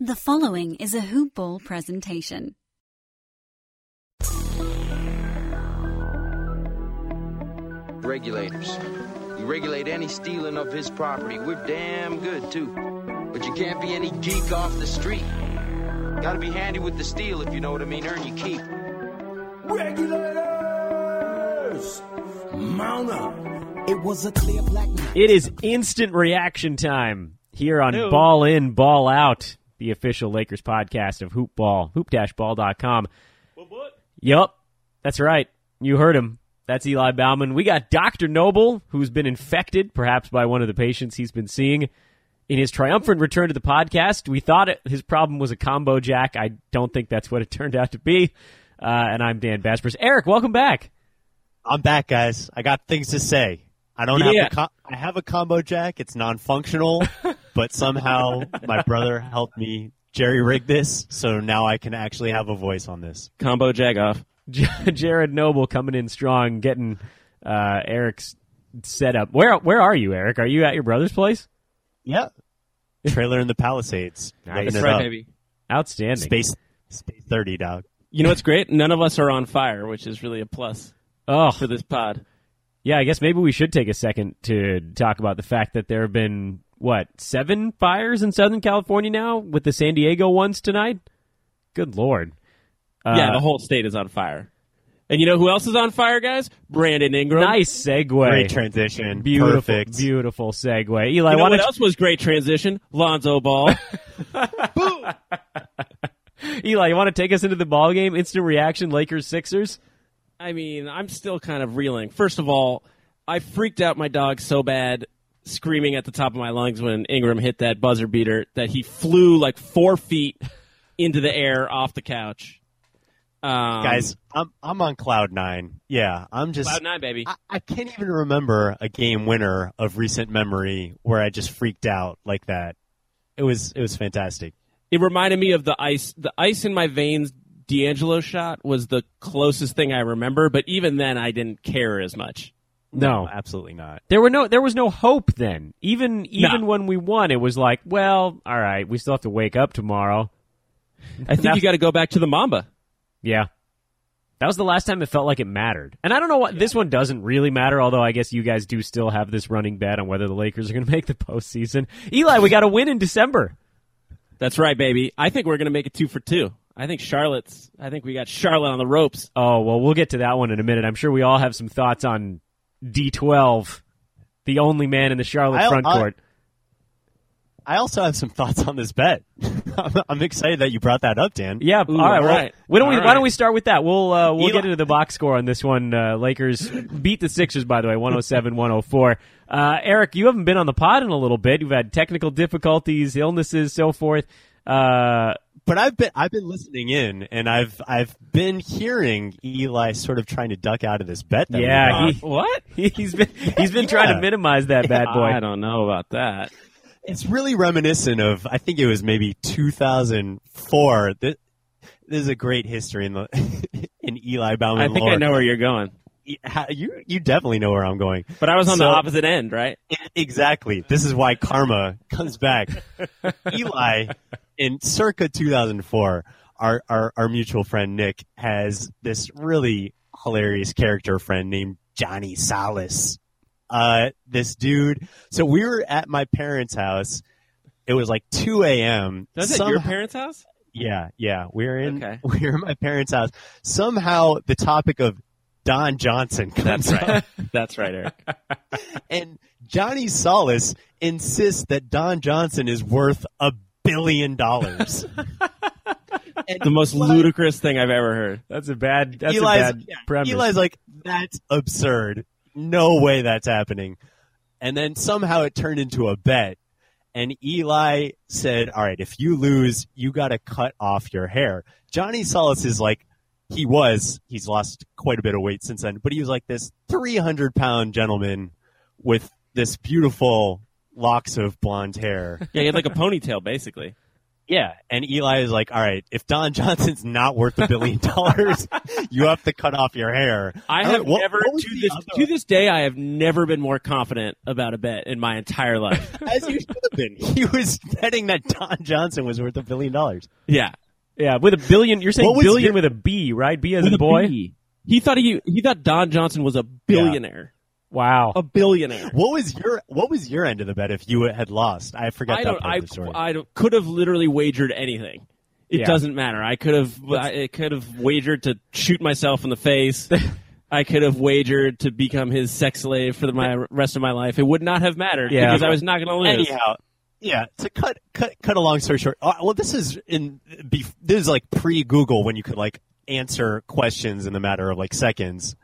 The following is a Hoop Ball presentation. Regulators. We regulate any stealing of his property. We're damn good, too. But you can't be any geek off the street. Gotta be handy with the steel, if you know what I mean. Earn your keep. Regulators! Mount up. It was a clear black night. It is instant reaction time here on Ew. Ball In, Ball Out, the official Lakers podcast of Hoopball, Hoop Ball, hoop-ball.com. Yup, that's right. You heard him. That's Eli Bauman. We got Dr. Noble, who's been infected, perhaps by one of the patients he's been seeing. In his triumphant return to the podcast, we thought it, his problem was a combo jack. I don't think that's what it turned out to be. Uh, and I'm Dan Besbris. Eric, welcome back. I'm back, guys. I got things to say. I don't Yeah. have a com- I have a combo jack. It's non-functional, but somehow my brother helped me jerry rig this, so now I can actually have a voice on this. Combo jag off. J- Jared Noble coming in strong, getting uh, Eric's set up. Where where are you, Eric? Are you at your brother's place? Yeah. Trailer in the Palisades. Nice. That's right, baby. Outstanding. Space Space 30, dog. You know what's great? None of us are on fire, which is really a plus Oh, for this pod. yeah. I guess maybe we should take a second to talk about the fact that there have been what seven fires in Southern California now, with the San Diego ones tonight. Good lord. Uh, yeah, the whole state is on fire. And you know who else is on fire, guys? Brandon Ingram. nice segue. Great transition. Beautiful, Perfect. beautiful segue. Eli, You know what don't else was great transition? Lonzo Ball. Boom. Eli, you want to take us into the ball game? Instant reaction, Lakers Sixers. I mean, I'm still kind of reeling. First of all, I freaked out my dog so bad, screaming at the top of my lungs when Ingram hit that buzzer beater that he flew like four feet into the air off the couch. Um, Guys, I'm I'm on cloud 9. Yeah, I'm just Cloud nine, baby. I, I can't even remember a game winner of recent memory where I just freaked out like that. It was it was fantastic. It reminded me of the ice. The ice in my veins. D'Angelo shot was the closest thing I remember, but even then, I didn't care as much. No, absolutely not. There were no there was no hope then. Even even No. when we won, it was like, well, all right, we still have to wake up tomorrow. I think you got to go back to the Mamba. Yeah. That was the last time it felt like it mattered. And I don't know what this one doesn't really matter, although I guess you guys do still have this running bet on whether the Lakers are going to make the postseason. Eli, we got to win in December. That's right, baby. I think we're going to make it two for two. I think Charlotte's. I think we got Charlotte on the ropes. Oh, well, we'll get to that one in a minute. I'm sure we all have some thoughts on D12, the only man in the Charlotte I- front I- court. I also have some thoughts on this bet. I'm, I'm excited that you brought that up, Dan. Yeah, Ooh, all right. all Well, right. why don't we All why don't we start with that? We'll uh, we'll Eli- get into the box score on this one. Uh, Lakers beat the Sixers by the way, 107-104. Uh, Eric, you haven't been on the pod in a little bit. You've had technical difficulties, illnesses, so forth. But I've been I've been listening in, and I've I've been hearing Eli sort of trying to duck out of this bet. That yeah, he, What? he's been he's been trying to minimize that bad boy. I don't know about that. it's really reminiscent of I think it was maybe 2004. This, this is a great history in the in Eli Bauman. I think lore. I know where you're going, You you definitely know where I'm going. but I was on the opposite end, right? Exactly. This is why karma comes back. Eli, in circa 2004, our, our, our mutual friend Nick has this really hilarious character friend named Johnny Salas. Uh, this dude. So we were at my parents' house it was like 2 a.m. That's at Somehow- your parents' house? Yeah, yeah. We're in Okay. we're in my parents' house. Somehow the topic of Don Johnson comes That's right. up, That's right, Eric. and Johnny Solis insists that Don Johnson is worth a billion dollars. The most Eli- ludicrous thing I've ever heard. That's a bad. That's Eli's, a bad yeah, premise. Eli's like, that's absurd. No way that's happening. And then somehow it turned into a bet. And Eli said, all right, if you lose, you got to cut off your hair. Johnny Solis is like, he was, he's lost quite a bit of weight since then, but he was like this 300 pound gentleman with this beautiful locks of blonde hair. Yeah, he had like a ponytail, basically. Yeah, and Eli is like, all right, if Don Johnson's not worth a billion dollars, you have to cut off your hair. I have what- never what to this other- to this day I have never been more confident about a bet in my entire life. as you should have been. He was betting that Don Johnson was worth a billion dollars. yeah. Yeah, with a billion. You're saying What billion your- with a B, right? B as With a a boy. B. He thought he he thought Don Johnson was a billionaire. Wow. A billionaire. What was your What was your end of the bet if you had lost? I forgot I that don't. part I, of the story. I don't, could have literally wagered anything. It Yeah. doesn't matter. I could have. I, I could have wagered to shoot myself in the face. I could have wagered to become his sex slave for the, my rest of my life. It would not have mattered Yeah. because I was not going to lose. Anyhow, yeah. To cut cut cut a long story short. Uh, well, this is in this is like pre Google when you could like answer questions in the matter of like seconds.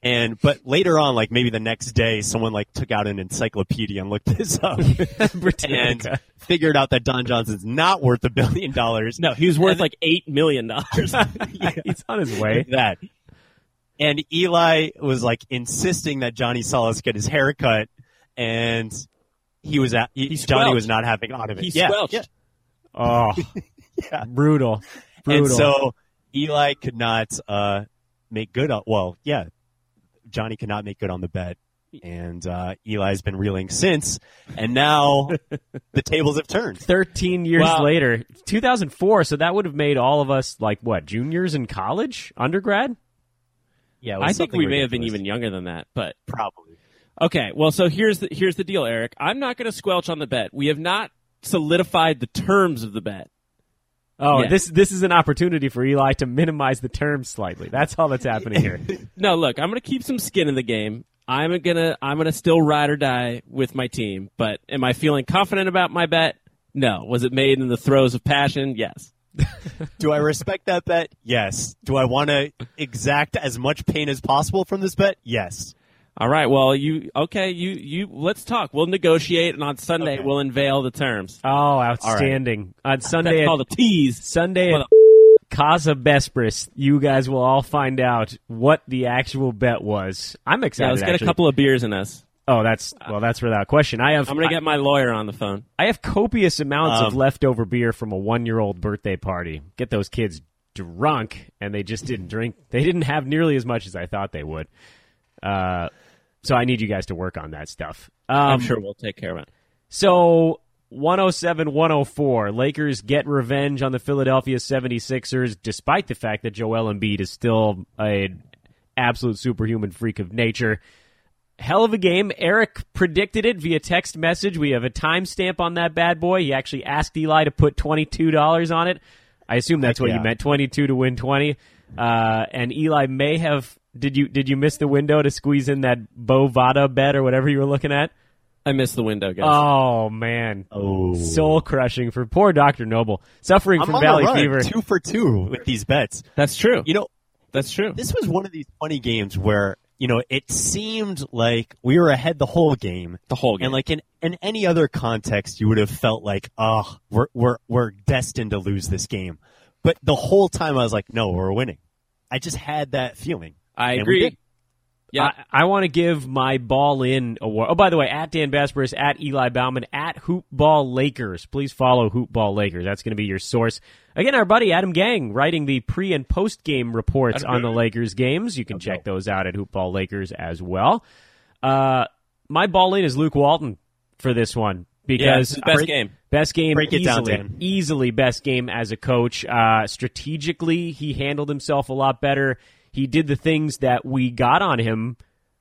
And but later on, like maybe the next day, someone like took out an encyclopedia and looked this up and figured out that Don Johnson's not worth a billion dollars. No, he was worth like eight million dollars. He's on his way. that. And Eli was like insisting that Johnny Solis get his hair cut, and he was at he, He Johnny squelched. was not having on of it. He yeah, squelched. yeah. Oh, Yeah. brutal. Brutal. And so Eli could not uh, make good on. Well, yeah, Johnny could not make good on the bet, and uh, Eli's been reeling since. And now the tables have turned. 13 years Wow. later, 2004. So that would have made all of us like what juniors in college, undergrad. Yeah, it was I think something we may have been even younger than that, but probably. Okay, well, so here's the here's the deal, Eric. I'm not going to squelch on the bet. We have not solidified the terms of the bet. Oh, Yeah. this this is an opportunity for Eli to minimize the terms slightly. That's all that's happening here. No, look, I'm going to keep some skin in the game. I'm gonna I'm gonna still ride or die with my team. But am I feeling confident about my bet? No. Was it made in the throes of passion? Yes. Do I respect that bet? Yes. Do I want to exact as much pain as possible from this bet? Yes. All right. Well, you okay? You you let's talk. We'll negotiate, and on Sunday Okay. we'll unveil the terms. Oh, outstanding! On Sunday, That's at, called a tease. Sunday at Casa Besbris, you guys will all find out what the actual bet was. I'm excited. Yeah, let's get actually. a couple of beers in us. Oh, that's well, that's without question. I have I'm gonna get my lawyer on the phone. I have copious amounts of Um, leftover beer from a one year old birthday party. Get those kids drunk, and they just didn't drink. They didn't have nearly as much as I thought they would. Uh, so I need you guys to work on that stuff. Um, I'm sure we'll take care of it. So 107 104. Lakers get revenge on the Philadelphia 76ers, despite the fact that Joel Embiid is still an absolute superhuman freak of nature. Hell of a game. Eric predicted it via text message. We have a timestamp on that bad boy. He actually asked Eli to put $22 on it. I assume that's what yeah. you meant 22 to win 20. Uh, and Eli may have. Did you did you miss the window to squeeze in that Bovada bet or whatever you were looking at? I missed the window, guys. Oh man, Oh. soul crushing for poor Doctor Noble, suffering I'm from on valley the run, fever. two for two with these bets. That's true. You know, That's true. this was one of these funny games where you know it seemed like we were ahead the whole game, The whole game. and like in in any other context, you would have felt like, oh, we're we're we're destined to lose this game. But the whole time, I was like, no, we're winning. I just had that feeling. I And agree. Yeah. I, I want to give my ball in award. Oh, by the way, at Dan Besbris, at Eli Bauman, at Hoopball Lakers. Please follow Hoopball Lakers. That's going to be your source. Again, our buddy Adam Gang writing the pre and post game reports on the Lakers games. You can check those out at Hoopball Lakers as well. Uh, my ball in is Luke Walton for this one because it's his best break- game. Best game Break it down, easily, Dan. easily best game as a coach. Uh, strategically, he handled himself a lot better. He did the things that we got on him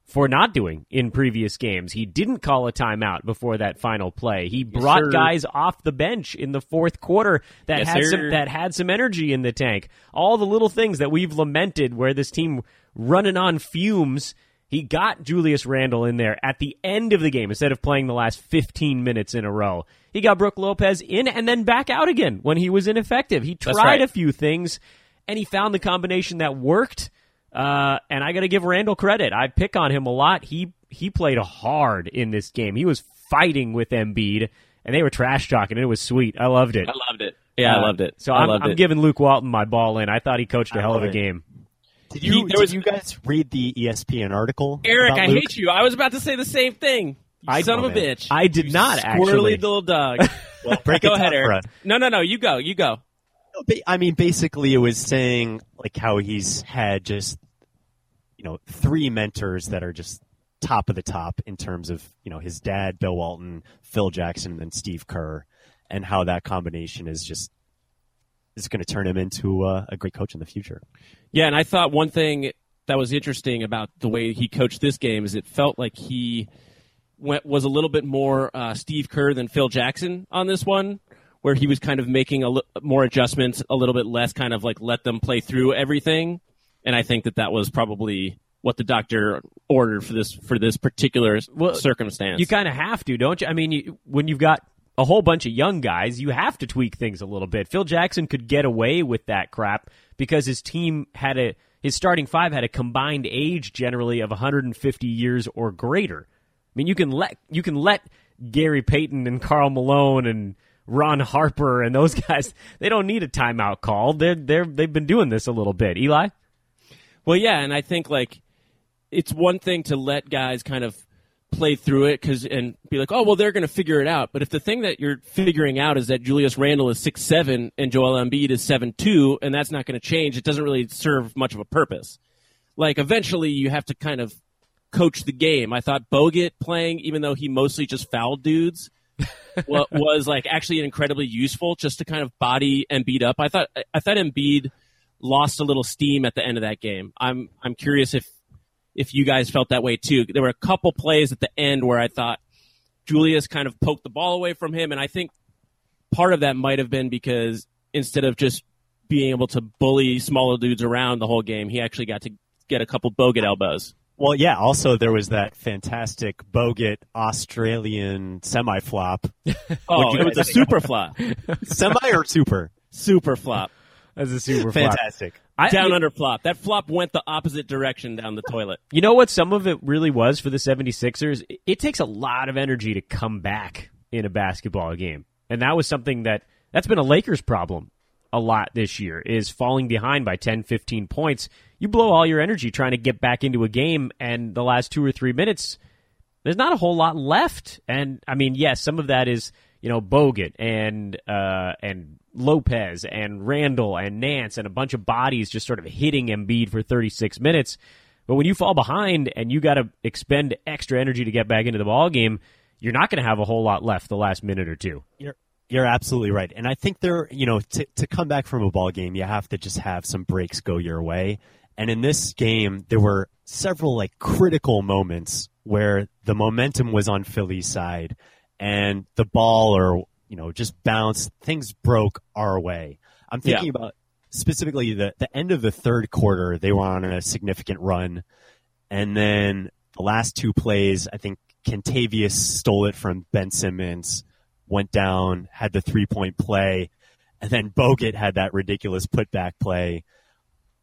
for not doing in previous games. He didn't call a timeout before that final play. He brought sir. guys off the bench in the fourth quarter that Yes, had sir. some that had some energy in the tank. All the little things that we've lamented where this team running on fumes. He got Julius Randle in there at the end of the game instead of playing the last 15 minutes in a row. He got Brooke Lopez in and then back out again when he was ineffective. He tried right. a few things and he found the combination that worked. Uh, and I got to give Randle credit. I pick on him a lot. He he played hard in this game. He was fighting with Embiid, and they were trash talking. It was sweet. I loved it. I loved it. Yeah, I Uh, loved it. So I I'm, loved I'm it. giving Luke Walton my ball in. I thought he coached a I hell of a it. game. Did He- you, there did was- you guys read the ESPN article? Eric, about I Luke? hate you. I was about to say the same thing. You I- son of a bitch. I did You not, actually. squirrely actually. little dog. Well, break Go ahead, Eric. us. No, no, no. You go. You go. I mean, basically, it was saying like how he's had just you know three mentors that are just top of the top in terms of you know his dad, Bill Walton, Phil Jackson, and Steve Kerr, and how that combination is just is going to turn him into uh, a great coach in the future. Yeah, and I thought one thing that was interesting about the way he coached this game is it felt like he went, was a little bit more uh, Steve Kerr than Phil Jackson on this one, where he was kind of making a more adjustments, a little bit less kind of like let them play through everything. And I think that that was probably what the doctor ordered for this for this particular Well, circumstance. You kind of have to, don't you? I mean, you, when you've got a whole bunch of young guys, you have to tweak things a little bit. Phil Jackson could get away with that crap because his team had a his starting five had a combined age generally of 150 years or greater. I mean, you can let you can let Gary Payton and Karl Malone and Ron Harper and those guys. They don't need a timeout call. They're they're they've been doing this a little bit. Eli, Well, yeah, and I think like it's one thing to let guys kind of play through it because and be like, oh well, they're going to figure it out. But if the thing that you're figuring out is that Julius Randle is six seven and Joel Embiid is seven two, and that's not going to change, it doesn't really serve much of a purpose. Like eventually, you have to kind of coach the game. I thought Bogut playing, even though he mostly just fouled dudes. wa- was like actually incredibly useful just to kind of body Embiid up. I thought I thought Embiid lost a little steam at the end of that game. I'm I'm curious if if you guys felt that way too. There were a couple plays at the end where I thought Julius kind of poked the ball away from him, and I think part of that might have been because instead of just being able to bully smaller dudes around the whole game, he actually got to get a couple bogut elbows. Well, yeah. Also, there was that fantastic Bogut Australian semi flop. Oh, you it was a super flop, semi or super? super flop, that's a super flop. Fantastic. I- down under flop. That flop went the opposite direction down the toilet. You know what some of it really was for the 76ers? It- It takes a lot of energy to come back in a basketball game. And that was something that that's been a Lakers problem a lot this year is falling behind by 10, 15 points. You blow all your energy trying to get back into a game and the last 2 or 3 minutes there's not a whole lot left. And I mean, yes, some of that is, you know, Bogut and uh and Lopez and Randle and Nance and a bunch of bodies just sort of hitting Embiid for 36 minutes. But when you fall behind and you got to expend extra energy to get back into the ball game, you're not going to have a whole lot left the last minute or two. You're you're absolutely right, and I think there, you know, to to come back from a ball game, you have to just have some breaks go your way. And in this game, there were several like critical moments where the momentum was on Philly's side, and the ball or you know just bounced, things broke our way. I'm thinking Yeah. about specifically the the end of the third quarter. They were on a significant run, and then the last two plays, I think Kentavious stole it from Ben Simmons, went down, had the three point play, and then Bogut had that ridiculous putback play.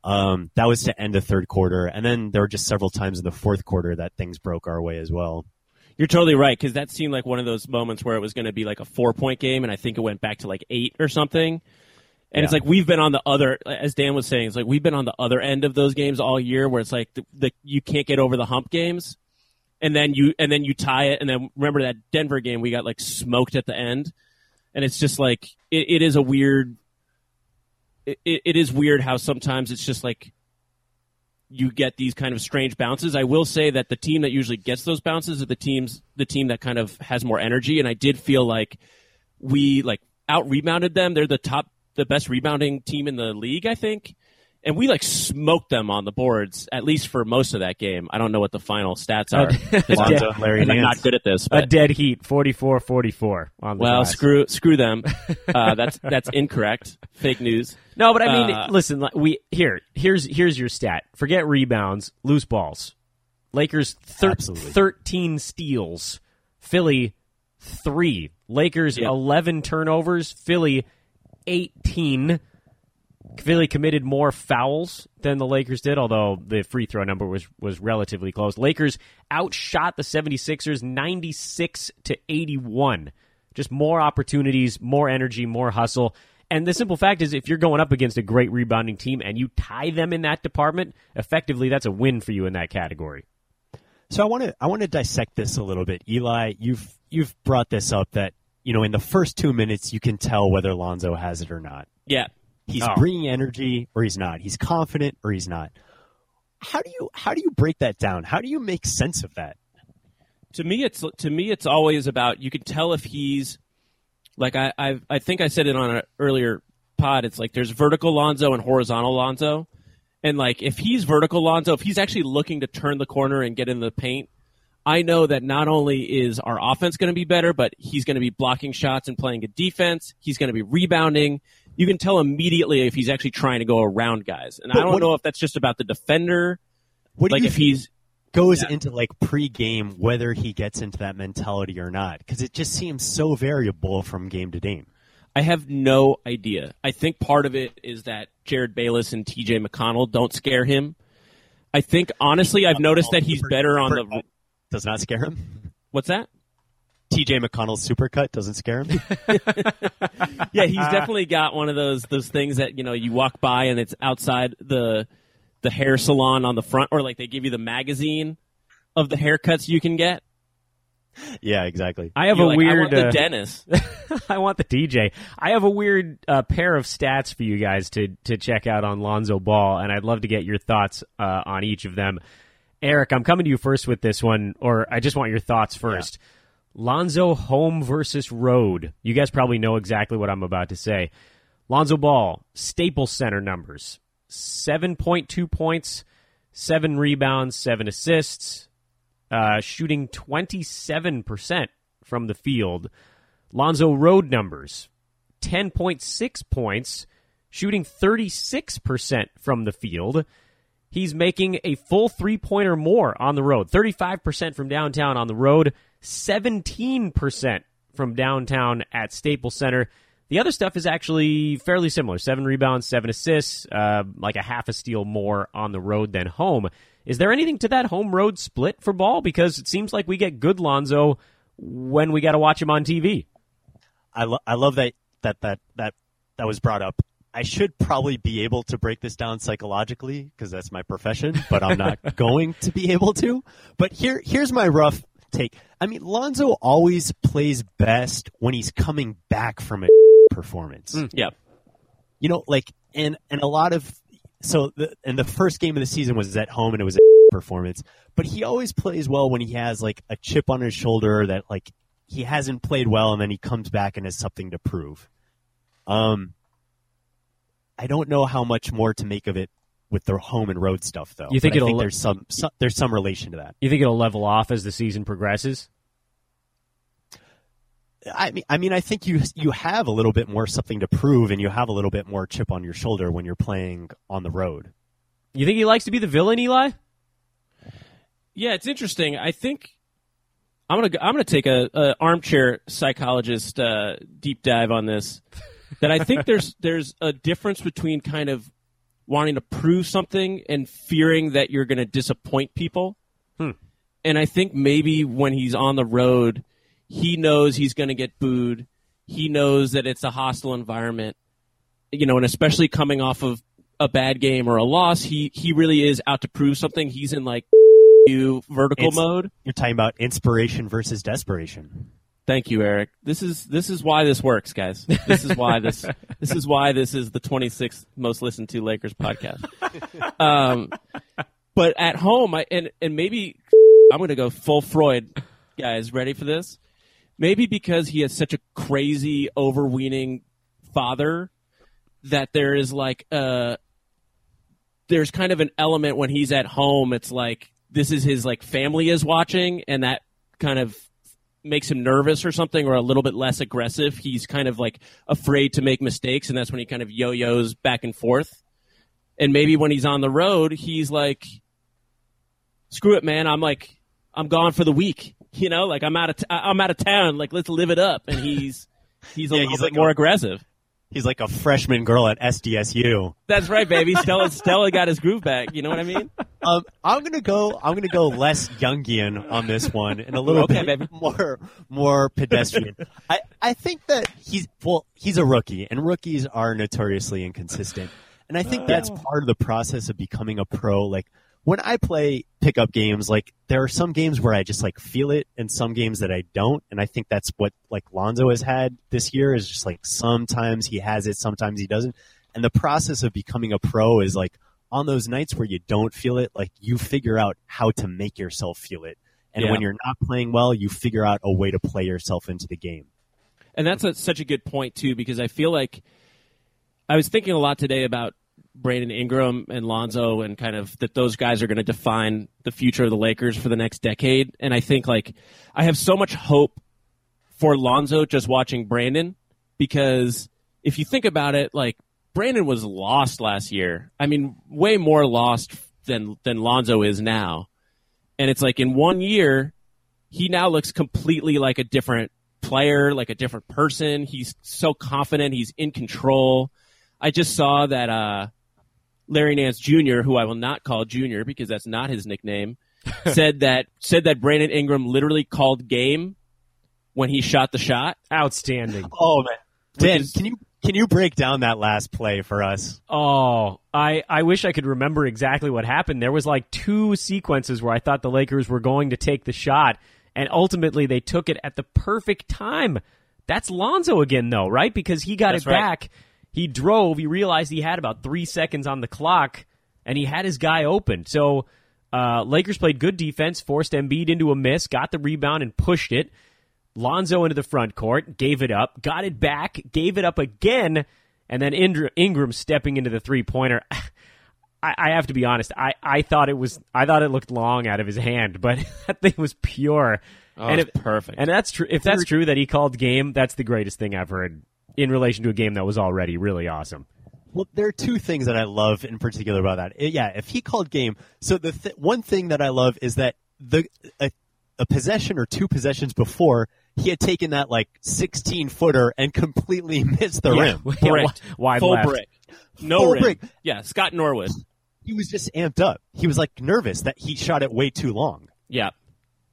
Um, that was to end the third quarter, and then there were just several times in the fourth quarter that things broke our way as well. You're totally right because that seemed like one of those moments where it was going to be like a four point game, and I think it went back to like eight or something. And it's like we've been on the other, as Dan was saying, it's like we've been on the other end of those games all year, where it's like the, the you can't get over the hump games, and then you and then you tie it, and then remember that Denver game we got like smoked at the end, and it's just like it, it is a weird. It, it, is weird how sometimes it's just like you get these kind of strange bounces. I will say that the team that usually gets those bounces are the teams the team that kind of has more energy and I did feel like we like out rebounded them. They're the top the best rebounding team in the league, I think. And we like smoked them on the boards at least for most of that game. I don't know what the final stats are. Lonzo and Larry I'm not good at this. A dead heat, 44-44 on the well, glass. screw screw them. Uh, that's that's incorrect. Fake news. No, but I mean, Uh, listen. We here. Here's here's your stat. Forget rebounds, loose balls. Lakers thir- thirteen steals. Philly three. Lakers Yep. eleven turnovers. Philly eighteen. Philly committed more fouls than the Lakers did, although the free throw number was was relatively close. Lakers outshot the 76ers 96 to 81. Just more opportunities, more energy, more hustle. And the simple fact is if you're going up against a great rebounding team and you tie them in that department, effectively that's a win for you in that category. So I want to I want to dissect this a little bit. Eli, you've you've brought this up that you know in the first two minutes you can tell whether Lonzo has it or not. Yeah. He's Oh. bringing energy or he's not. He's confident or he's not. How do you how do you break that down? How do you make sense of that? to me it's to me it's always about you can tell if he's like I I I think I said it on an earlier pod. It's like there's vertical Lonzo and horizontal Lonzo, and like if he's vertical Lonzo, if he's actually looking to turn the corner and get in the paint, I know that not only is our offense going to be better, but he's going to be blocking shots and playing good defense. He's going to be rebounding. You can tell immediately if he's actually trying to go around guys, and I don't what- know if that's just about the defender. What do like you if he's goes Yeah. into like pre-game whether he gets into that mentality or not because it just seems so variable from game to game. I have no idea. I think part of it is that Jerryd Bayless and TJ McConnell don't scare him. I think honestly, I've noticed that he's better on the. Does not scare him. What's that? TJ McConnell's supercut doesn't scare him. Yeah, he's definitely got one of those those things that you know you walk by and it's outside the the hair salon on the front, or like they give you the magazine of the haircuts you can get. yeah, exactly. I have You're a like, I weird want the uh, dentist. I want the DJ. I have a weird uh, pair of stats for you guys to to check out on Lonzo Ball, and I'd love to get your thoughts uh, on each of them. Eric, I'm coming to you first with this one, or I just want your thoughts first. Lonzo home versus road. You guys probably know exactly what I'm about to say. Lonzo Ball, Staples Center numbers 7.2 points, 7 rebounds, 7 assists, uh, shooting 27% from the field. Lonzo Road numbers 10.6 points, shooting 36% from the field. He's making a full three pointer more on the road 35% from downtown on the road, 17% from downtown at Staples Center. The other stuff is actually fairly similar seven rebounds, seven assists, uh, like a half a steal more on the road than home. Is there anything to that home road split for ball? Because it seems like we get good Lonzo when we got to watch him on TV. I, lo- I love that that that that that was brought up. I should probably be able to break this down psychologically because that's my profession, but I'm not going to be able to. But here here's my rough take. I mean, Lonzo always plays best when he's coming back from a performance. yeah, You know, like and and a lot of so the and the first game of the season was at home and it was a performance. But he always plays well when he has like a chip on his shoulder that like he hasn't played well and then he comes back and has something to prove. Um I don't know how much more to make of it with the home and road stuff though. You think But I it'll- there's some, some there's some relation to that. You think it'll level off as the season progresses? I mean, I mean, I think you you have a little bit more something to prove, and you have a little bit more chip on your shoulder when you're playing on the road. You think he likes to be the villain, Eli? yeah. It's interesting. I think I'm gonna I'm gonna take a, a armchair psychologist uh, deep dive on this. That I think there's there's a difference between kind of wanting to prove something and fearing that you're going to disappoint people. Hmm. And I think maybe when he's on the road, he knows he's going to get booed. He knows that it's a hostile environment, you know, and especially coming off of a bad game or a loss, he he really is out to prove something. He's in like you vertical It's- mode. You're talking about inspiration versus desperation. Thank you, Eric. This is this is why this works, guys. This is why this this is why this is the 26th most listened to Lakers podcast. Um, but at home, I and and maybe I'm going to go full Freud, guys. Ready for this? Maybe because he has such a crazy, overweening father that there is like a there's kind of an element when he's at home. It's like this is his like family is watching, and that kind of makes him nervous or something, or a little bit less aggressive. He's kind of like afraid to make mistakes, and that's when he kind of yo-yos back and forth. And maybe when he's on the road, he's like, "Screw it, man! I'm like, I'm gone for the week. You know, like I'm out of t- I'm out of town. Like let's live it up." And he's he's a Yeah, little he's bit like more a- aggressive. He's like a freshman girl at SDSU. That's right, baby. Stella Stella got his groove back. You know what I mean? Um, I'm gonna go. I'm gonna go less Jungian on this one, and a little Okay, bit baby. more more pedestrian. I I think that he's well, he's a rookie, and rookies are notoriously inconsistent, and I think that's part of the process of becoming a pro. Like when I play pickup games, like there are some games where I just like feel it, and some games that I don't, and I think that's what like Lonzo has had this year is just like sometimes he has it, sometimes he doesn't, and the process of becoming a pro is like on those nights where you don't feel it, like you figure out how to make yourself feel it. And Yeah. when you're not playing well, you figure out a way to play yourself into the game. And that's a, such a good point too, because I feel like I was thinking a lot today about Brandon Ingram and Lonzo, and kind of that those guys are going to define the future of the Lakers for the next decade. And I think like I have so much hope for Lonzo just watching Brandon, because if you think about it, like Brandon was lost last year. I mean, way more lost than than Lonzo is now. And it's like in one year, he now looks completely like a different player, like a different person. He's so confident. He's in control. I just saw that uh, Larry Nance Jr., who I will not call Junior because that's not his nickname, said that said that Brandon Ingram literally called game when he shot the shot. Outstanding. Oh man, Dan, is- can you can you break down that last play for us? Oh, I, I wish I could remember exactly what happened. There was like two sequences where I thought the Lakers were going to take the shot, and ultimately they took it at the perfect time. That's Lonzo again, though, right? Because he got That's it right. back. He drove. He realized he had about three seconds on the clock, and he had his guy open. So uh, Lakers played good defense, forced Embiid into a miss, got the rebound, and pushed it. Lonzo into the front court, gave it up, got it back, gave it up again, and then Ingram stepping into the three pointer. I, I have to be honest. I, I thought it was I thought it looked long out of his hand, but that thing was pure. Oh, and it's perfect. And that's true. If that's true that he called game, that's the greatest thing I've heard in relation to a game that was already really awesome. Well, there are two things that I love in particular about that. Uh, Yeah, if he called game, so the th- one thing that I love is that the a, a possession or two possessions before he had taken that like 16 footer and completely missed the Yeah. rim. Yeah, Bricked. wi- wide Full left. brick. No Full rim. brick. Yeah, Scott Norwood. He was just amped up. He was like nervous that he shot it way too long. Yeah.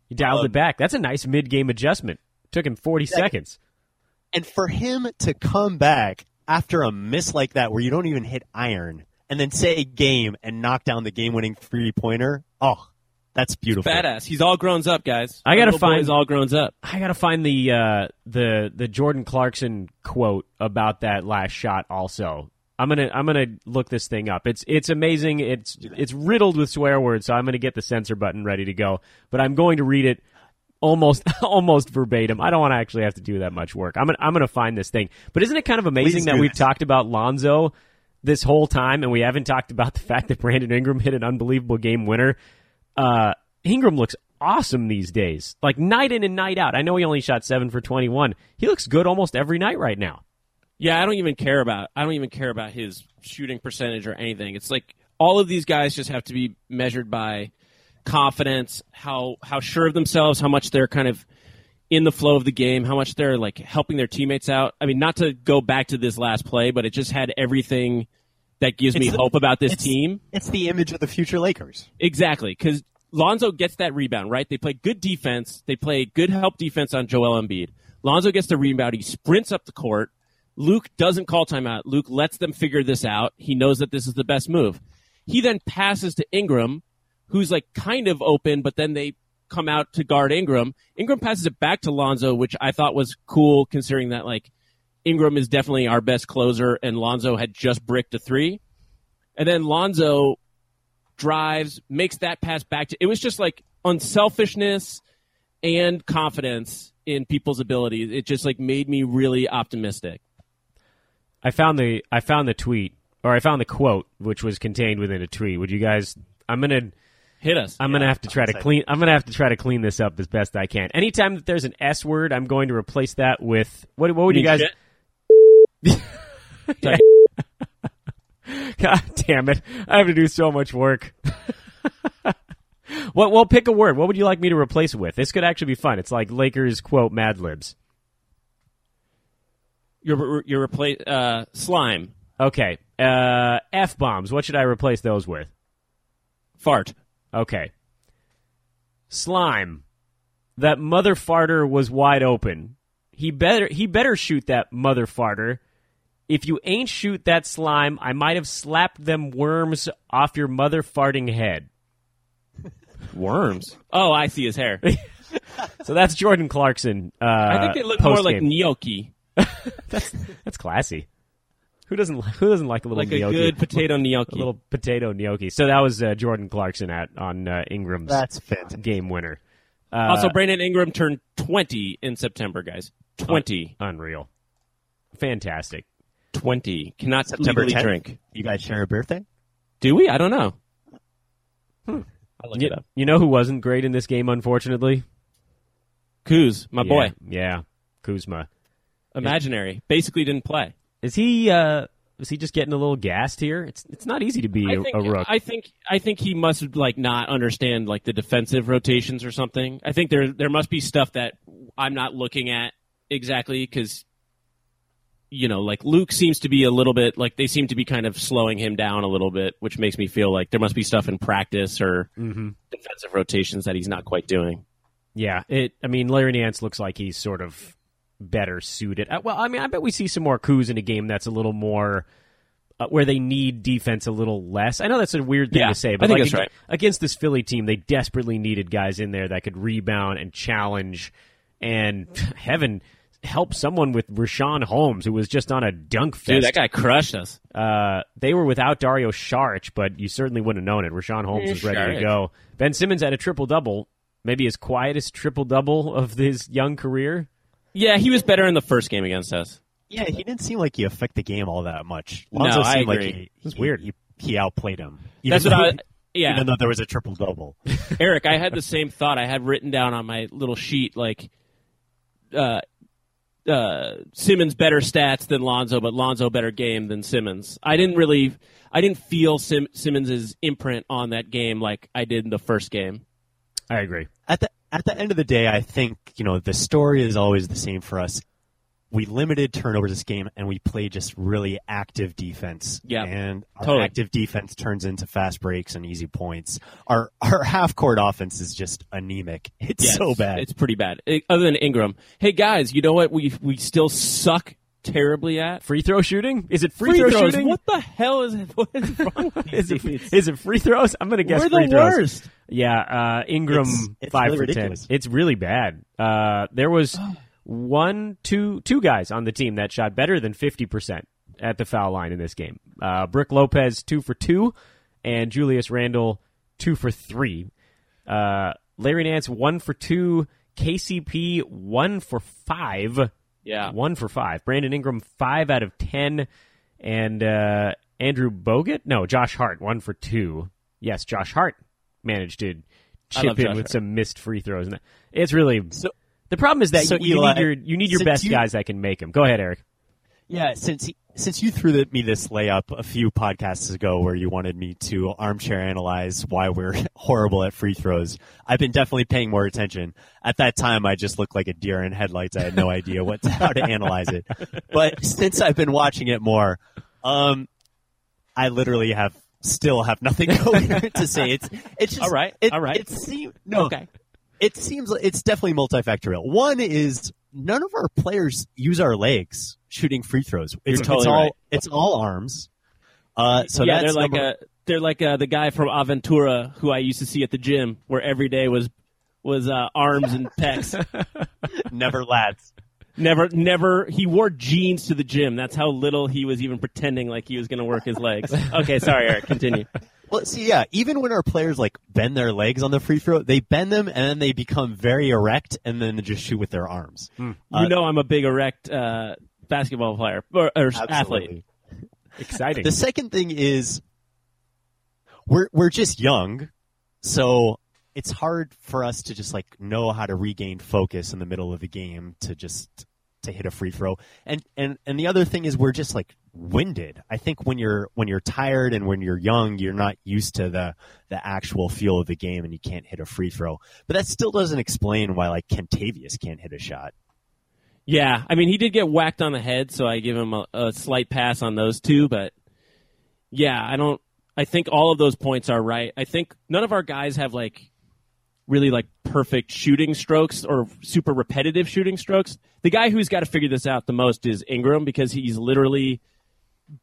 He dialed Um, it back. That's a nice mid game adjustment. Took him 40 seconds. And for him to come back after a miss like that where you don't even hit iron and then say game and knock down the game winning three pointer, oh, that's beautiful. Badass. He's all grown up, guys. I gotta find. He's all grown up. I gotta find the uh, the the Jordan Clarkson quote about that last shot. Also, I'm gonna I'm gonna look this thing up. It's it's amazing. It's it's riddled with swear words, so I'm gonna get the censor button ready to go. But I'm going to read it almost almost verbatim. I don't want to actually have to do that much work. I'm gonna I'm gonna find this thing. But isn't it kind of amazing Please that we've this. talked about Lonzo this whole time and we haven't talked about the fact that Brandon Ingram hit an unbelievable game winner? Uh, Ingram looks awesome these days, like night in and night out. I know he only shot seven for 21. He looks good almost every night right now. Yeah, I don't even care about I don't even care about his shooting percentage or anything. It's like all of these guys just have to be measured by confidence, how how sure of themselves, how much they're kind of in the flow of the game, how much they're like helping their teammates out. I mean, not to go back to this last play, but it just had everything that gives me the- hope about this it's- team. It's the image of the future Lakers. Exactly, because Lonzo gets that rebound, right? They play good defense. They play good help defense on Joel Embiid. Lonzo gets the rebound. He sprints up the court. Luke doesn't call timeout. Luke lets them figure this out. He knows that this is the best move. He then passes to Ingram, who's like kind of open, but then they come out to guard Ingram. Ingram passes it back to Lonzo, which I thought was cool considering that like Ingram is definitely our best closer and Lonzo had just bricked a three. And then Lonzo drives, makes that pass back to it was just like unselfishness and confidence in people's abilities. It just like made me really optimistic. I found the I found the tweet or I found the quote, which was contained within a tweet. Would you guys? I'm gonna. Hit us. I'm gonna have to try to clean. I'm gonna have to try to clean this up as best I can. Anytime that there's an S word, I'm going to replace that with what? What would you Mean guys? shit? God damn it! I have to do so much work. what? Well, pick a word. What would you like me to replace it with? This could actually be fun. It's like Lakers quote Mad Libs. You're you're replace uh, slime Okay. Uh, F bombs. What should I replace those with? fart. Okay. Slime. That mother farter was wide open. He better he better shoot that mother farter. If you ain't shoot that slime, I might have slapped them worms off your mother farting head. Worms. Oh, I see his hair. So that's Jordan Clarkson. Uh, I think they look more like post-game. gnocchi, that's that's classy. Who doesn't who doesn't like a little like a good potato gnocchi, a little potato gnocchi. So that was uh, Jordan Clarkson at on uh, Ingram's That's fantastic. game winner. Uh, also, Brandon Ingram turned 20 in September, guys. 20. unreal, fantastic. 20. Cannot September legally 10th. drink. You guys share a birthday? Do we? I don't know. I'll look You, it up. you know who wasn't great in this game, unfortunately? Kuz, my Yeah, boy. Yeah, Kuzma. Imaginary. Basically didn't play. Is he? uh Is he just getting a little gassed here? It's it's not easy to be a, think, a rook. I think I think he must like not understand like the defensive rotations or something. I think there there must be stuff that I'm not looking at exactly because you know like Luke seems to be a little bit like they seem to be kind of slowing him down a little bit, which makes me feel like there must be stuff in practice or Mm-hmm. defensive rotations that he's not quite doing. yeah, it. I mean, Larry Nance looks like he's sort of better suited. Uh, well, I mean, I bet we see some more Kuz in a game that's a little more. Uh, where they need defense a little less. I know that's a weird thing Yeah, to say, I but think like that's ag- right. against this Philly team, they desperately needed guys in there that could rebound and challenge and heaven help someone with Richaun Holmes, who was just on a dunk fest. Dude, that guy crushed us. Uh, they were without Dario Saric, but you certainly wouldn't have known it. Richaun Holmes Eh, was ready to go. Ben Simmons had a triple double, maybe his quietest triple double of his young career. Yeah, he was better in the first game against us. Yeah, he didn't seem like he affect the game all that much. No, Lonzo I seemed like agree. he, It's he- weird. He, he outplayed him. That's Even what I. Yeah, Even though there was a triple double. Eric, I had the same thought. I had written down on my little sheet like uh, uh, Simmons better stats than Lonzo, but Lonzo better game than Simmons. I didn't really, I didn't feel Sim- Simmons' imprint on that game like I did in the first game. I agree. at the at the end of the day, I think you know the story is always the same for us. We limited turnovers this game, and we played just really active defense. Yeah, and our totally. active defense turns into fast breaks and easy points. Our our half court offense is just anemic. It's Yeah, so bad. It's pretty bad. Eh, Other than Ingram, hey guys, you know what? We we still suck terribly at Free throw shooting? Is it free, throw throws. shooting? What the hell is what is wrong with Is it, it free throws? I'm going to guess We're free the throws. worst. Yeah, uh, Ingram It's- it's five really for ridiculous. ten. It's really bad. Uh, there was one, two, two guys on the team that shot better than fifty percent at the foul line in this game. Uh, Brick Lopez two for two, and Julius Randle two for three. Uh, Larry Nance one for two. KCP one for five. Yeah. One for five. Brandon Ingram, five out of ten. And uh, Andrew Bogut? No, Josh Hart, one for two. Yes, Josh Hart managed to chip in Josh with Hart. some missed free throws. And It's really. So- the problem is that so you, Eli, need your you need your since best you- guys that can make them. Go ahead, Eric. Yeah, since since you threw me this layup a few podcasts ago, where you wanted me to armchair analyze why we're horrible at free throws, I've been definitely paying more attention. At that time, I just looked like a deer in headlights. I had no idea what how to analyze it. But since I've been watching it more, um, I literally have still have nothing coherent to say. It's it's just All right, It, all right. It seems no. Okay. It seems it's definitely multifactorial. One is none of our players use our legs shooting free throws. It's, You're totally it's all right. it's all arms. Uh, so yeah, that's they're like number- uh they're like uh, the guy from Aventura who I used to see at the gym, where every day was was uh, arms and pecs. never lads. never, never. He wore jeans to the gym. That's how little he was even pretending like he was going to work his legs. Okay, sorry, Eric. Continue. Well, see, yeah, even when our players like bend their legs on the free throw, they bend them and then they become very erect and then they just shoot with their arms. you know, I'm a big erect uh, basketball player or, or athlete. Absolutely. Exciting. The second thing is we're we're just young, so it's hard for us to just like know how to regain focus in the middle of the game to just to hit a free throw. And and and the other thing is we're just like winded. I think when you're when you're tired and when you're young, you're not used to the the actual feel of the game and you can't hit a free throw. But that still doesn't explain why like Kentavious can't hit a shot. Yeah, I mean he did get whacked on the head, so I give him a, a slight pass on those two. But yeah, I don't. I think all of those points are right. I think none of our guys have like really like perfect shooting strokes or super repetitive shooting strokes. The guy who's got to figure this out the most is Ingram because he's literally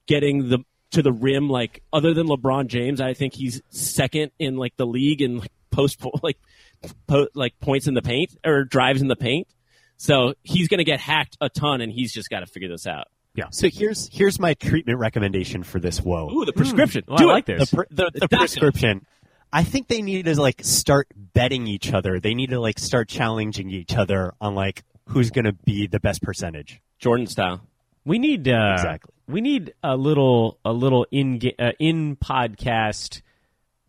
getting the to the rim like other than LeBron James, I think he's second in like the league in like post like po- like points in the paint or drives in the paint. So he's going to get hacked a ton, and he's just got to figure this out. yeah. So here's here's my treatment recommendation for this woe. Ooh, the prescription. Oh, Do I it. like this. the, pr- the, the prescription. I think they need to like start betting each other. They need to like start challenging each other on like who's going to be the best percentage. Jordan style. We need uh, Exactly. We need a little a little in uh, in podcast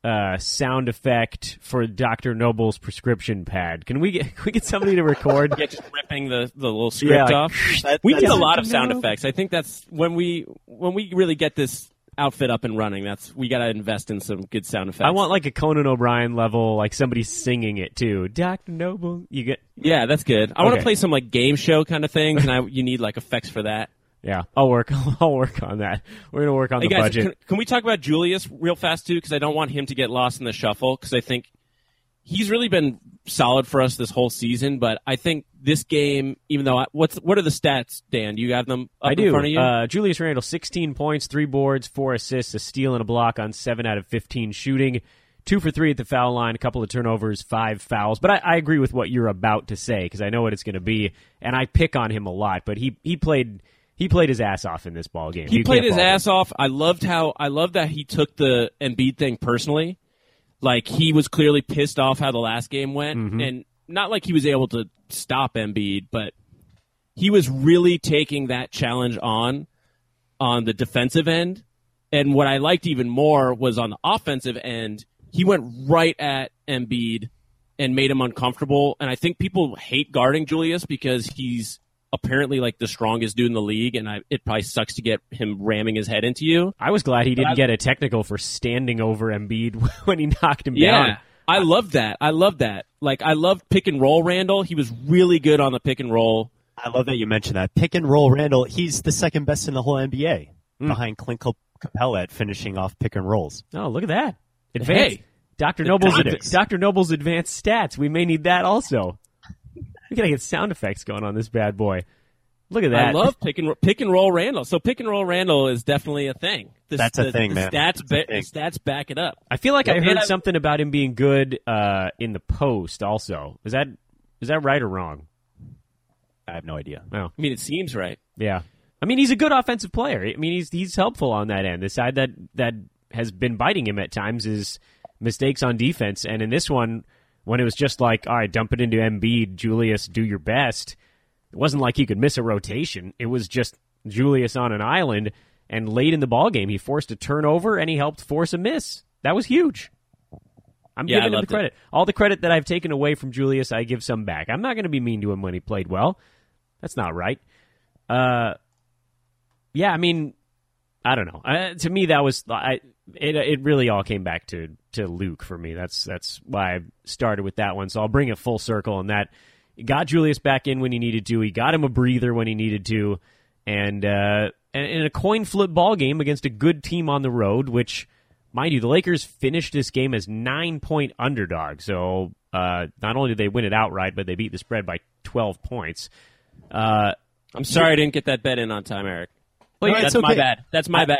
uh, sound effect for Doctor Noble's prescription pad. Can we get can we get somebody to record? Yeah, just ripping the, the little script Yeah, like, off. That- we need a lot of sound effects. I think that's when we when we really get this outfit up and running. That's we got to invest in some good sound effects. I want like a Conan O'Brien level, like somebody singing it too. Doctor Noble, you get yeah, that's good. I want to play some like game show kind of things, and I you need like effects for that. yeah. I'll work. I'll work on that. We're gonna work on Hey the guys, budget. can, can we talk about Julius real fast too? Because I don't want him to get lost in the shuffle. Because I think he's really been solid for us this whole season. But I think this game, even though I, what's what are the stats, Dan? Do you have them up I in do. front of you? Uh, Julius Randle, 16 points, three boards, four assists, a steal, and a block on seven out of 15 shooting. Two for three at the foul line, a couple of turnovers, five fouls. But I, I agree with what you're about to say because I know what it's going to be, and I pick on him a lot. But he he played he played his ass off in this ball game. He You played his fault him. ass off. I loved how I loved that he took the Embiid thing personally. Like he was clearly pissed off how the last game went, Mm-hmm. and not like he was able to stop Embiid, but he was really taking that challenge on on the defensive end. And what I liked even more was on the offensive end, he went right at Embiid and made him uncomfortable. And I think people hate guarding Julius because he's apparently like the strongest dude in the league, and I, it probably sucks to get him ramming his head into you. I was glad he didn't I- get a technical for standing over Embiid when he knocked him Yeah. down. I love that. I love that. Like I love pick and roll Randle. He was really good on the pick and roll. I love that you mentioned that. Pick and roll Randle, he's the second best in the whole NBA Hmm. behind Clint Cap- Capela at finishing off pick and rolls. Oh, look at that! Advanced. Hey, Dr. the Noble's tactics. Dr. Noble's advanced stats. We may need that also. We gotta get sound effects going on this bad boy. Look at that! I love pick and pick and roll Randle. So pick and roll Randle is definitely a thing. The, That's a the- thing, the man. Stats, ba- thing. stats back it up. I feel like Yeah, I heard I- something about him being good uh, in the post. Also, is that is that right or wrong? I have no idea. Oh, I mean, it seems right. yeah. I mean, he's a good offensive player. I mean, he's he's helpful on that end. The side that that has been biting him at times is mistakes on defense, and in this one, when it was just like, all right, dump it into Embiid, Julius, do your best. It wasn't like he could miss a rotation. It was just Julius on an island, and late in the ball game, he forced a turnover and he helped force a miss. That was huge. I'm Yeah, giving him the loved it. credit. All the credit that I've taken away from Julius, I give some back. I'm not going to be mean to him when he played well. That's not right. Uh, yeah, I mean, I don't know. Uh, to me, that was I. It it really all came back to to Luke for me. That's that's why I started with that one. So I'll bring it full circle. And that got Julius back in when he needed to. He got him a breather when he needed to, and uh, and in a coin flip ball game against a good team on the road, which. Mind you, the Lakers finished this game as nine point underdog. So uh, not only did they win it outright, but they beat the spread by twelve points. Uh, I'm sorry I didn't get that bet in on time, Eric. Well, That's it's my okay. bad. That's my I- bad.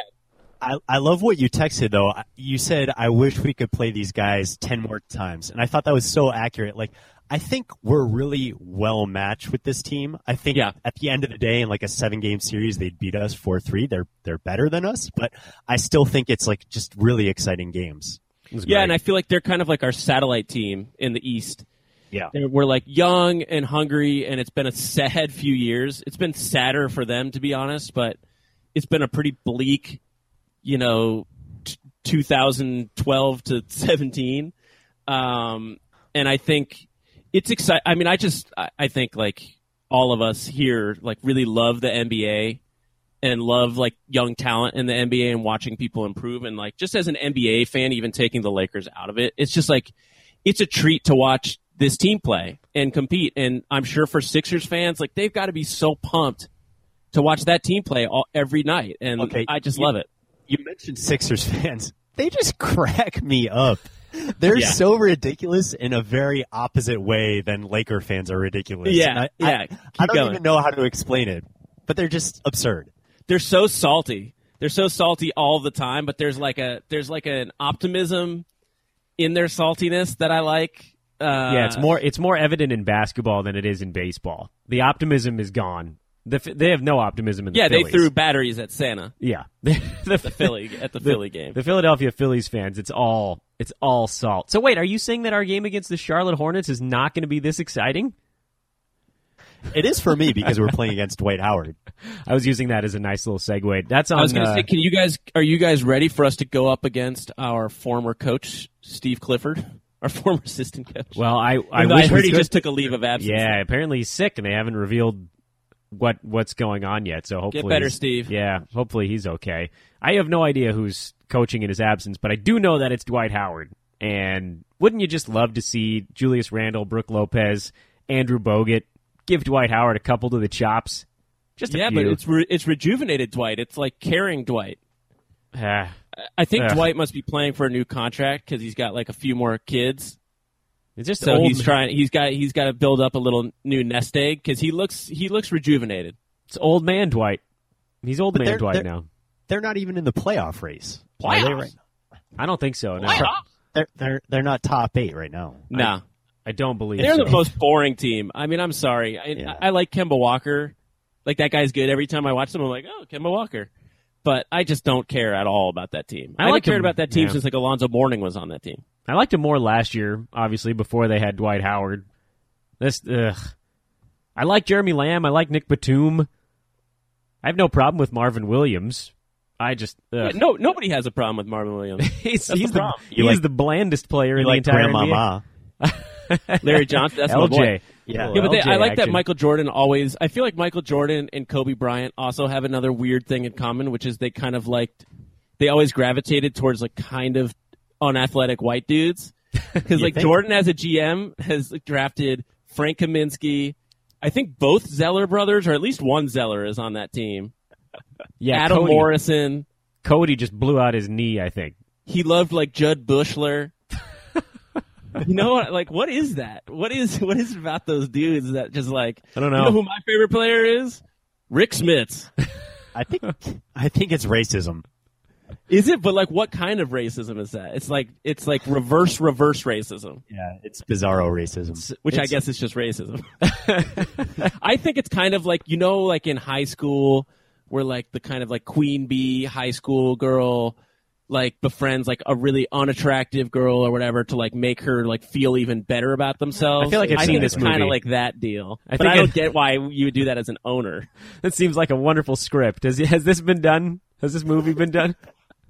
I, I love what you texted though. You said, I wish we could play these guys 10 more times. And I thought that was so accurate. Like, I think we're really well matched with this team. I think Yeah. at the end of the day, in like a seven game series, they'd beat us 4 3. They're, they're better than us, but I still think it's like just really exciting games. Yeah, great. and I feel like they're kind of like our satellite team in the East. Yeah. They're, we're like young and hungry, and it's been a sad few years. It's been sadder for them, to be honest, but it's been a pretty bleak you know, t- 2012 to 17. Um, and I think it's exciting. I mean, I just, I, I think like all of us here, like really love the NBA and love like young talent in the NBA and watching people improve. And like, just as an NBA fan, even taking the Lakers out of it, it's just like, it's a treat to watch this team play and compete. And I'm sure for Sixers fans, like they've got to be so pumped to watch that team play all, every night. And Okay, I just you- love it. You mentioned Sixers fans. They just crack me up. They're Yeah. so ridiculous in a very opposite way than Laker fans are ridiculous. Yeah, And I, yeah, I, keep I don't going. even know how to explain it, but they're just absurd. they're so salty. They're so salty all the time, but there's like a there's like an optimism in their saltiness that I like. Uh, yeah, it's more it's more evident in basketball than it is in baseball. The optimism is gone. The, they have no optimism in the Yeah, they threw batteries at Santa, Yeah, the, the Philly at the, Philly game. The Philadelphia Phillies fans, it's all it's all salt. So wait, are you saying that our game against the Charlotte Hornets is not going to be this exciting? It is for me because we're playing against Dwight Howard. I was using that as a nice little segue. That's on. I was going to uh, say, can you guys are you guys ready for us to go up against our former coach Steve Clifford, our former assistant coach? well, I I, Even wish I heard he could- just took a leave of absence. Yeah, apparently he's sick, and they haven't revealed what what's going on yet. So hopefully, get better, Steve. Yeah, hopefully he's okay. I have no idea who's coaching in his absence, but I do know that it's Dwight Howard. And wouldn't you just love to see Julius Randle, Brooke Lopez, Andrew Bogut give Dwight Howard a couple to the chops? Just a yeah, few. but it's re- it's rejuvenated Dwight. It's like carrying Dwight. Ah, I think Ugh. Dwight must be playing for a new contract because he's got like a few more kids. It's just So old he's man- trying. He's got he's got to build up a little new nest egg because he looks he looks rejuvenated. It's old man Dwight. He's old But man they're- Dwight they're- now. They're not even in the playoff race. Are they Playoffs? right I don't think so. No, They're they're they're not top eight right now. No, I don't believe they're so. the most boring team. I mean, I'm sorry. I, Yeah. I, I like Kemba Walker. Like that guy's good. Every time I watch them, I'm like, oh, Kemba Walker. But I just don't care at all about that team. I I, haven't like cared him, about that team yeah. since like Alonzo Mourning was on that team. I liked him more last year, obviously, before they had Dwight Howard. This, ugh. I like Jeremy Lamb. I like Nic Batum. I have no problem with Marvin Williams. I just. Yeah, no, nobody has a problem with Marvin Williams. he's, that's he's the the, he's like- the blandest player You in like the entire Grandmama? NBA. Larry Johnson, that's my LJ. boy. Yeah. Yeah, but they, LJ I like that. Michael Jordan always. I feel like Michael Jordan and Kobe Bryant also have another weird thing in common, which is they kind of liked. They always gravitated towards like kind of unathletic white dudes. Because like think? Jordan as a GM has drafted Frank Kaminsky. I think both Zeller brothers, or at least one Zeller, is on that team. Yeah, Adam Cody, Morrison. Cody just blew out his knee, I think. He loved like Jud Buechler. you know what? Like, what is that? What is what is it about those dudes that just like? I don't know, You know. know who my favorite player is? Rick Smits. I think I think it's racism. Is it? But like, what kind of racism is that? It's like it's like reverse reverse racism, Yeah, it's bizarro racism. which I guess is just racism. I think it's kind of like you know, like in high school, where like the kind of like queen bee high school girl like befriends like a really unattractive girl or whatever to like make her like feel even better about themselves. I feel like I've seen think this it's kind of like that deal. I but think I don't it- get why you would do that as an owner. That seems like a wonderful script. Has, has this been done? Has this movie been done?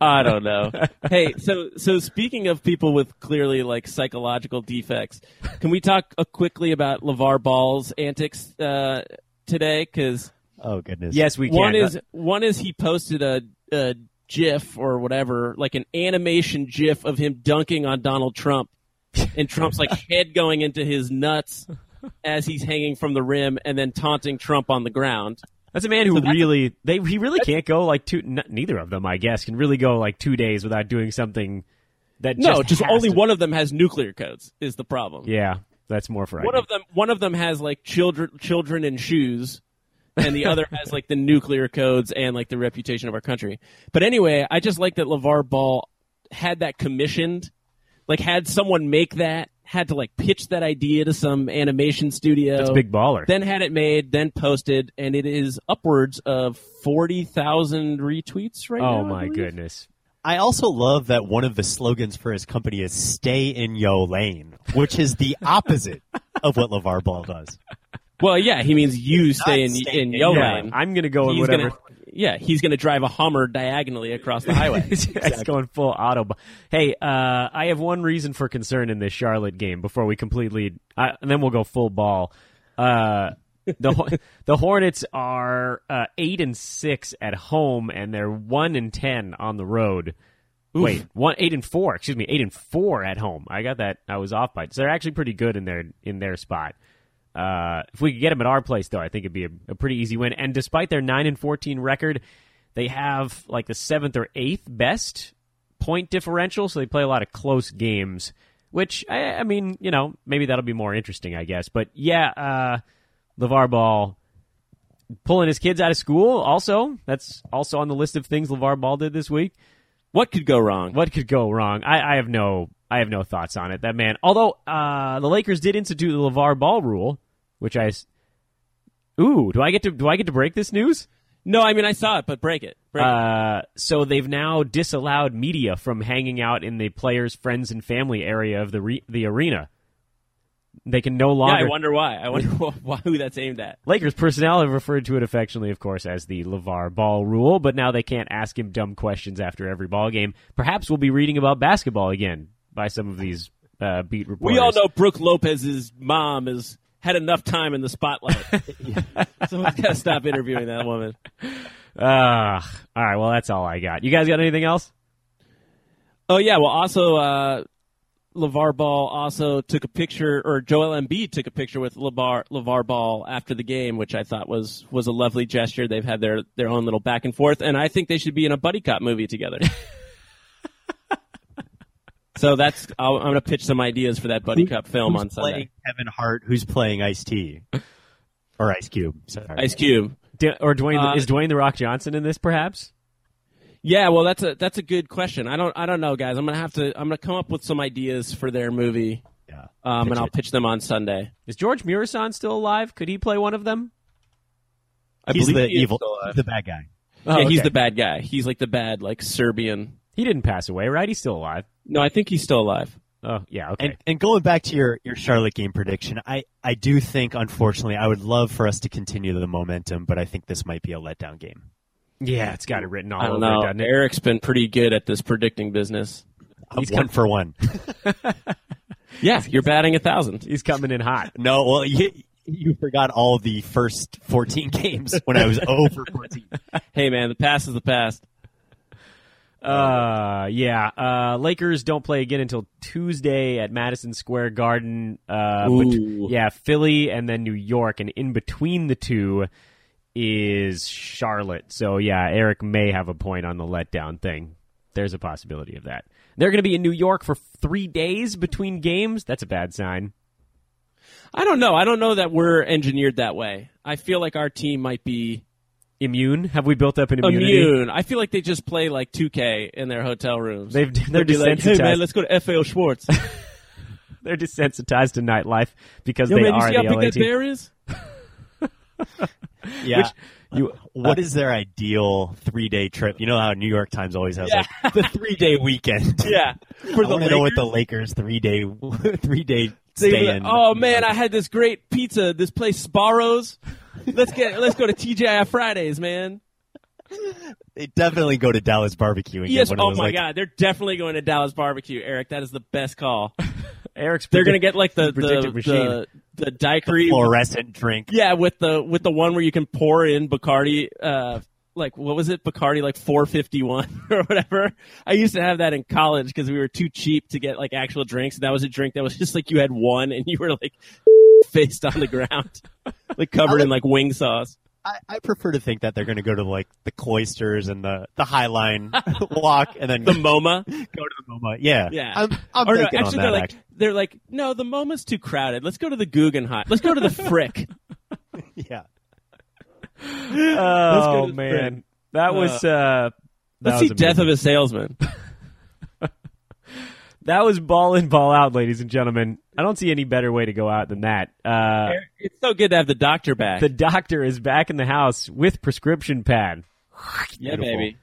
I don't know. hey, so so speaking of people with clearly like psychological defects, can we talk uh, quickly about LaVar Ball's antics uh, today? Because Oh goodness. Yes, we can. one is one is he posted a, a GIF or whatever, like an animation GIF of him dunking on Donald Trump, and Trump's like head going into his nuts as he's hanging from the rim, and then taunting Trump on the ground. That's a man who So really they he really can't go like two. N- neither of them, I guess, can really go like two days without doing something that No, just, just only to- one of them has nuclear codes. Is the problem? Yeah, that's more frightening. One of them, one of them has like children, children in shoes, and the other has like the nuclear codes and like the reputation of our country. But anyway, I just like that LaVar Ball had that commissioned, like had someone make that, had to like pitch that idea to some animation studio. That's big baller. Then had it made, then posted, and it is upwards of forty thousand retweets right oh now. oh my believe. goodness. I also love that one of the slogans for his company is "Stay in yo lane," which is the opposite of what LaVar Ball does. Well, yeah, he means you stay in stay in in yo your lane. I'm gonna go in whatever. gonna yeah, he's going to drive a Hummer diagonally across the highway. it's going full auto. Hey, uh, I have one reason for concern in this Charlotte game before we completely, uh, and then we'll go full ball. Uh, the the Hornets are uh, eight and six at home, and they're one and ten on the road. Oof. Wait, one eight and four. Excuse me, eight and four at home. I got that. I was off by. So they're actually pretty good in their in their spot. Uh, if we could get them at our place, though, I think it'd be a, a pretty easy win. And despite their nine and fourteen record, they have like the seventh or eighth best point differential. So they play a lot of close games. Which I, I mean, you know, maybe that'll be more interesting, I guess. But yeah, uh, LaVar Ball pulling his kids out of school. Also, that's also on the list of things LaVar Ball did this week. What could go wrong? What could go wrong? I, I have no, I have no thoughts on it. That man. Although uh, the Lakers did institute the LaVar Ball rule, which I, s- ooh, do I get to, do I get to break this news? No, I mean I saw it, but break it. Break it. Uh, so they've now disallowed media from hanging out in the players' friends and family area of the re- the arena. They can no Yeah, longer. I wonder why. I wonder why, who that's aimed at. Lakers personnel have referred to it affectionately, of course, as the LaVar Ball rule, but now they can't ask him dumb questions after every ball game. Perhaps we'll be reading about basketball again by some of these uh, beat reporters. We all know Brooke Lopez's mom has had enough time in the spotlight. Someone's got to stop interviewing that woman. Uh, all right, well, that's all I got. You guys got anything else? Oh yeah, well also uh LaVar Ball also took a picture or Joel Embiid took a picture with LaVar LaVar Ball after the game, which I thought was was a lovely gesture. They've had their their own little back and forth and I think they should be in a buddy cop movie together. so that's I'll, I'm going to pitch some ideas for that buddy cop film Who's on Sunday. playing Kevin Hart? Who's playing Ice T or Ice Cube? Sorry. Ice Cube. D- or Dwayne Uh, is Dwayne the Rock Johnson in this? Perhaps. Yeah, well, that's a that's a good question. I don't I don't know, guys. I'm gonna have to I'm gonna come up with some ideas for their movie, Yeah. um, and I'll it. pitch them on Sunday. Is George Muresan still alive? Could he play one of them? I He's the he evil, he's the bad guy. yeah, he's the bad guy. He's like the bad like Serbian. He didn't pass away, right? He's still alive. No, I think he's still alive. Oh, yeah. Okay. And and going back to your, your Charlotte game prediction, I, I do think unfortunately I would love for us to continue the momentum, but I think this might be a letdown game. yeah, it's got it written all I don't over know. it. Eric's been pretty good at this predicting business. He's one for one. Yeah, you're batting a thousand. He's coming in hot. no, well you you forgot all the first 14 games when I was over 14. Hey man, the past is the past. Uh, yeah. Uh, Lakers don't play again until Tuesday at Madison Square Garden. Uh, yeah, Philly and then New York, and in between the two is Charlotte. So yeah, Eric may have a point on the letdown thing. There's a possibility of that. They're going to be in New York for three days between games. That's a bad sign. I don't know. I don't know that we're engineered that way. I feel like our team might be Immune? Have we built up an immunity? immune. I feel like they just play like 2K in their hotel rooms. They've they're They'd be like, hey man, let's go to FAO Schwarz. they're desensitized to nightlife because Yo they man, you are see how the big that team. bear is? Yeah. You, uh, What is their ideal three day trip? You know how New York Times always has Yeah. like the three day weekend. Yeah. For I the want to know what Lakers? the Lakers three day three day They'd stay like, in. oh man, I had this great pizza. This place Sbarro's. Let's get let's go to TGI Fridays, man. They definitely go to Dallas barbecue and Yes. get one of Oh those, my like, god, they're definitely going to Dallas barbecue, Eric. That is the best call. Eric's They're gonna get like the the predictive the, the daiquiri. fluorescent drink. Yeah, with the with the one where you can pour in Bacardi. Uh, like what was it? Bacardi like four fifty one or whatever. I used to have that in college because we were too cheap to get like actual drinks. And that was a drink that was just like you had one and you were like faced on the ground, like covered in like wing sauce. I, I prefer to think that they're going to go to like the cloisters and the the High Line walk and then The MoMA. go to the MoMA. Yeah, Yeah. I'm, I'm or no, thinking on actually, that. they're like, actually. they're like, no, the MoMA's too crowded. Let's go to the Guggenheim. Let's go to the Frick. yeah. Oh man, spring. that was uh, that Let's was see Death of a Salesman. That was ball in, ball out, ladies and gentlemen. I don't see any better way to go out than that. Uh, It's so good to have the doctor back. the doctor is back in the house with prescription pad. yeah, Beautiful. baby.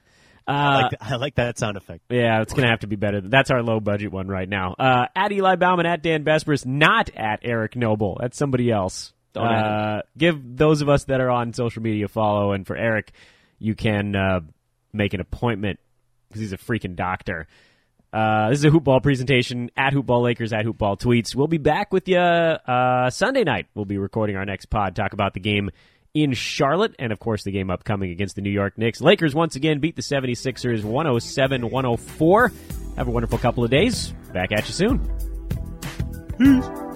Uh, I, like I like that sound effect. yeah, it's gonna have to be better. That's our low budget one right now. Uh, at Eli Bauman, at Dan Besbris, not at Eric Noble. That's somebody else. Uh, give those of us that are on social media a follow, and for Eric, you can uh, make an appointment because he's a freaking doctor. Uh, this is a hoopball presentation at hoopball Lakers at hoopball tweets. We'll be back with you uh, Sunday night. We'll be recording our next pod, talk about the game in Charlotte, and of course the game upcoming against the New York Knicks. Lakers once again beat the 76ers 107 104. Have a wonderful couple of days. Back at you soon. Peace.